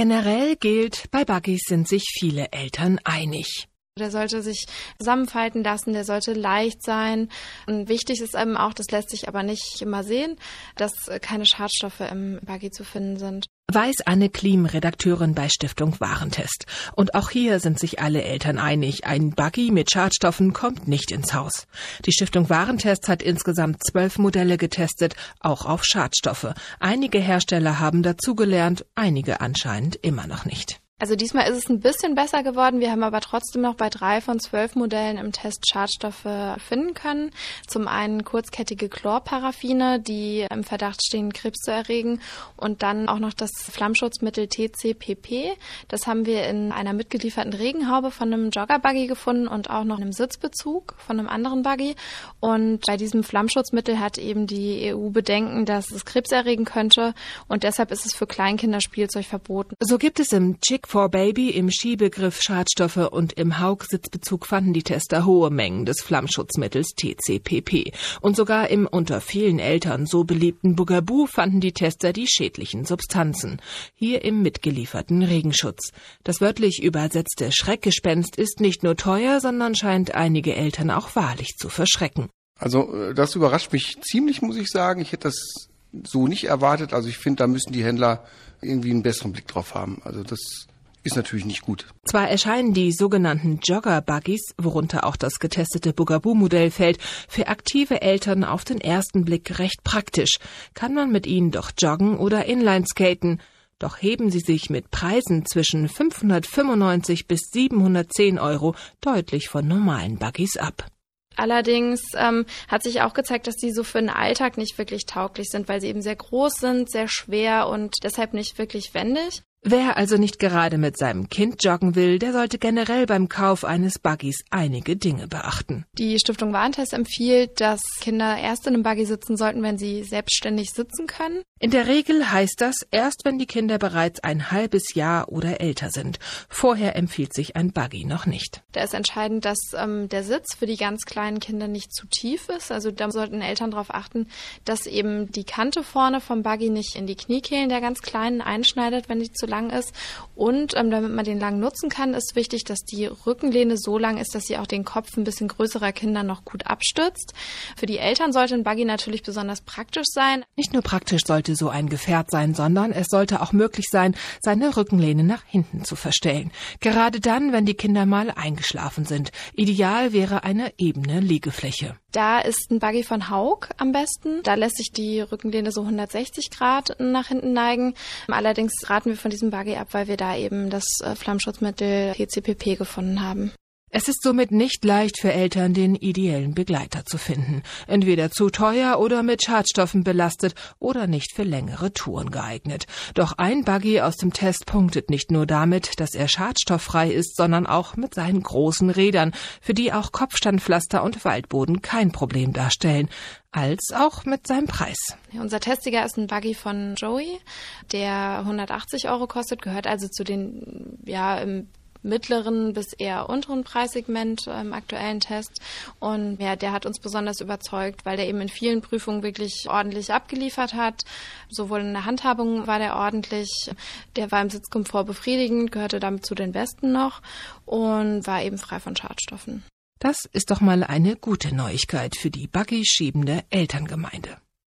Generell gilt, bei Buggies sind sich viele Eltern einig. Der sollte sich zusammenfalten lassen, der sollte leicht sein. Und wichtig ist eben auch, das lässt sich aber nicht immer sehen, dass keine Schadstoffe im Buggy zu finden sind. Weiß Anne Klim, Redakteurin bei Stiftung Warentest. Und auch hier sind sich alle Eltern einig, ein Buggy mit Schadstoffen kommt nicht ins Haus. Die Stiftung Warentest hat insgesamt zwölf Modelle getestet, auch auf Schadstoffe. Einige Hersteller haben dazugelernt, einige anscheinend immer noch nicht. Also diesmal ist es ein bisschen besser geworden. Wir haben aber trotzdem noch bei drei von zwölf Modellen im Test Schadstoffe finden können. Zum einen kurzkettige Chlorparaffine, die im Verdacht stehen, Krebs zu erregen. Und dann auch noch das Flammschutzmittel TCPP. Das haben wir in einer mitgelieferten Regenhaube von einem Joggerbuggy gefunden und auch noch in einem Sitzbezug von einem anderen Buggy. Und bei diesem Flammschutzmittel hat eben die EU Bedenken, dass es Krebs erregen könnte. Und deshalb ist es für Kleinkinderspielzeug verboten. So gibt es im Chick for Baby im Skibegriff Schadstoffe und im Haug-Sitzbezug fanden die Tester hohe Mengen des Flammschutzmittels TCPP. Und sogar im unter vielen Eltern so beliebten Bugaboo fanden die Tester die schädlichen Substanzen. Hier im mitgelieferten Regenschutz. Das wörtlich übersetzte Schreckgespenst ist nicht nur teuer, sondern scheint einige Eltern auch wahrlich zu verschrecken. Also äh, das überrascht mich ziemlich, muss ich sagen. Ich hätte das so nicht erwartet. Also ich finde, da müssen die Händler irgendwie einen besseren Blick drauf haben. Also das ist natürlich nicht gut. Zwar erscheinen die sogenannten Jogger-Buggies, worunter auch das getestete Bugaboo-Modell fällt, für aktive Eltern auf den ersten Blick recht praktisch. Kann man mit ihnen doch joggen oder Inlineskaten. Doch heben sie sich mit Preisen zwischen 595 bis 710 Euro deutlich von normalen Buggies ab. Allerdings ähm, hat sich auch gezeigt, dass die so für den Alltag nicht wirklich tauglich sind, weil sie eben sehr groß sind, sehr schwer und deshalb nicht wirklich wendig. Wer also nicht gerade mit seinem Kind joggen will, der sollte generell beim Kauf eines Buggies einige Dinge beachten. Die Stiftung Warentest empfiehlt, dass Kinder erst in einem Buggy sitzen sollten, wenn sie selbstständig sitzen können. In der Regel heißt das erst, wenn die Kinder bereits ein halbes Jahr oder älter sind. Vorher empfiehlt sich ein Buggy noch nicht. Da ist entscheidend, dass ähm, der Sitz für die ganz kleinen Kinder nicht zu tief ist. Also da sollten Eltern darauf achten, dass eben die Kante vorne vom Buggy nicht in die Kniekehlen der ganz Kleinen einschneidet, wenn die zu lang ist. Und ähm, damit man den lang nutzen kann, ist wichtig, dass die Rückenlehne so lang ist, dass sie auch den Kopf ein bisschen größerer Kinder noch gut abstützt. Für die Eltern sollte ein Buggy natürlich besonders praktisch sein. Nicht nur praktisch sollte so ein Gefährt sein, sondern es sollte auch möglich sein, seine Rückenlehne nach hinten zu verstellen. Gerade dann, wenn die Kinder mal eingeschlafen sind. Ideal wäre eine ebene Liegefläche. Da ist ein Buggy von Haug am besten. Da lässt sich die Rückenlehne so 160 Grad nach hinten neigen. Allerdings raten wir von diesem Buggy ab, weil wir da eben das äh, Flammschutzmittel PCPP gefunden haben. Es ist somit nicht leicht für Eltern, den ideellen Begleiter zu finden. Entweder zu teuer oder mit Schadstoffen belastet oder nicht für längere Touren geeignet. Doch ein Buggy aus dem Test punktet nicht nur damit, dass er schadstofffrei ist, sondern auch mit seinen großen Rädern, für die auch Kopfstandpflaster und Waldboden kein Problem darstellen als auch mit seinem Preis. Unser Testsieger ist ein Buggy von Joey, der 180 Euro kostet, gehört also zu den ja im mittleren bis eher unteren Preissegment im aktuellen Test. Und ja, der hat uns besonders überzeugt, weil der eben in vielen Prüfungen wirklich ordentlich abgeliefert hat. Sowohl in der Handhabung war der ordentlich, der war im Sitzkomfort befriedigend, gehörte damit zu den besten noch und war eben frei von Schadstoffen. Das ist doch mal eine gute Neuigkeit für die buggy schiebende Elterngemeinde.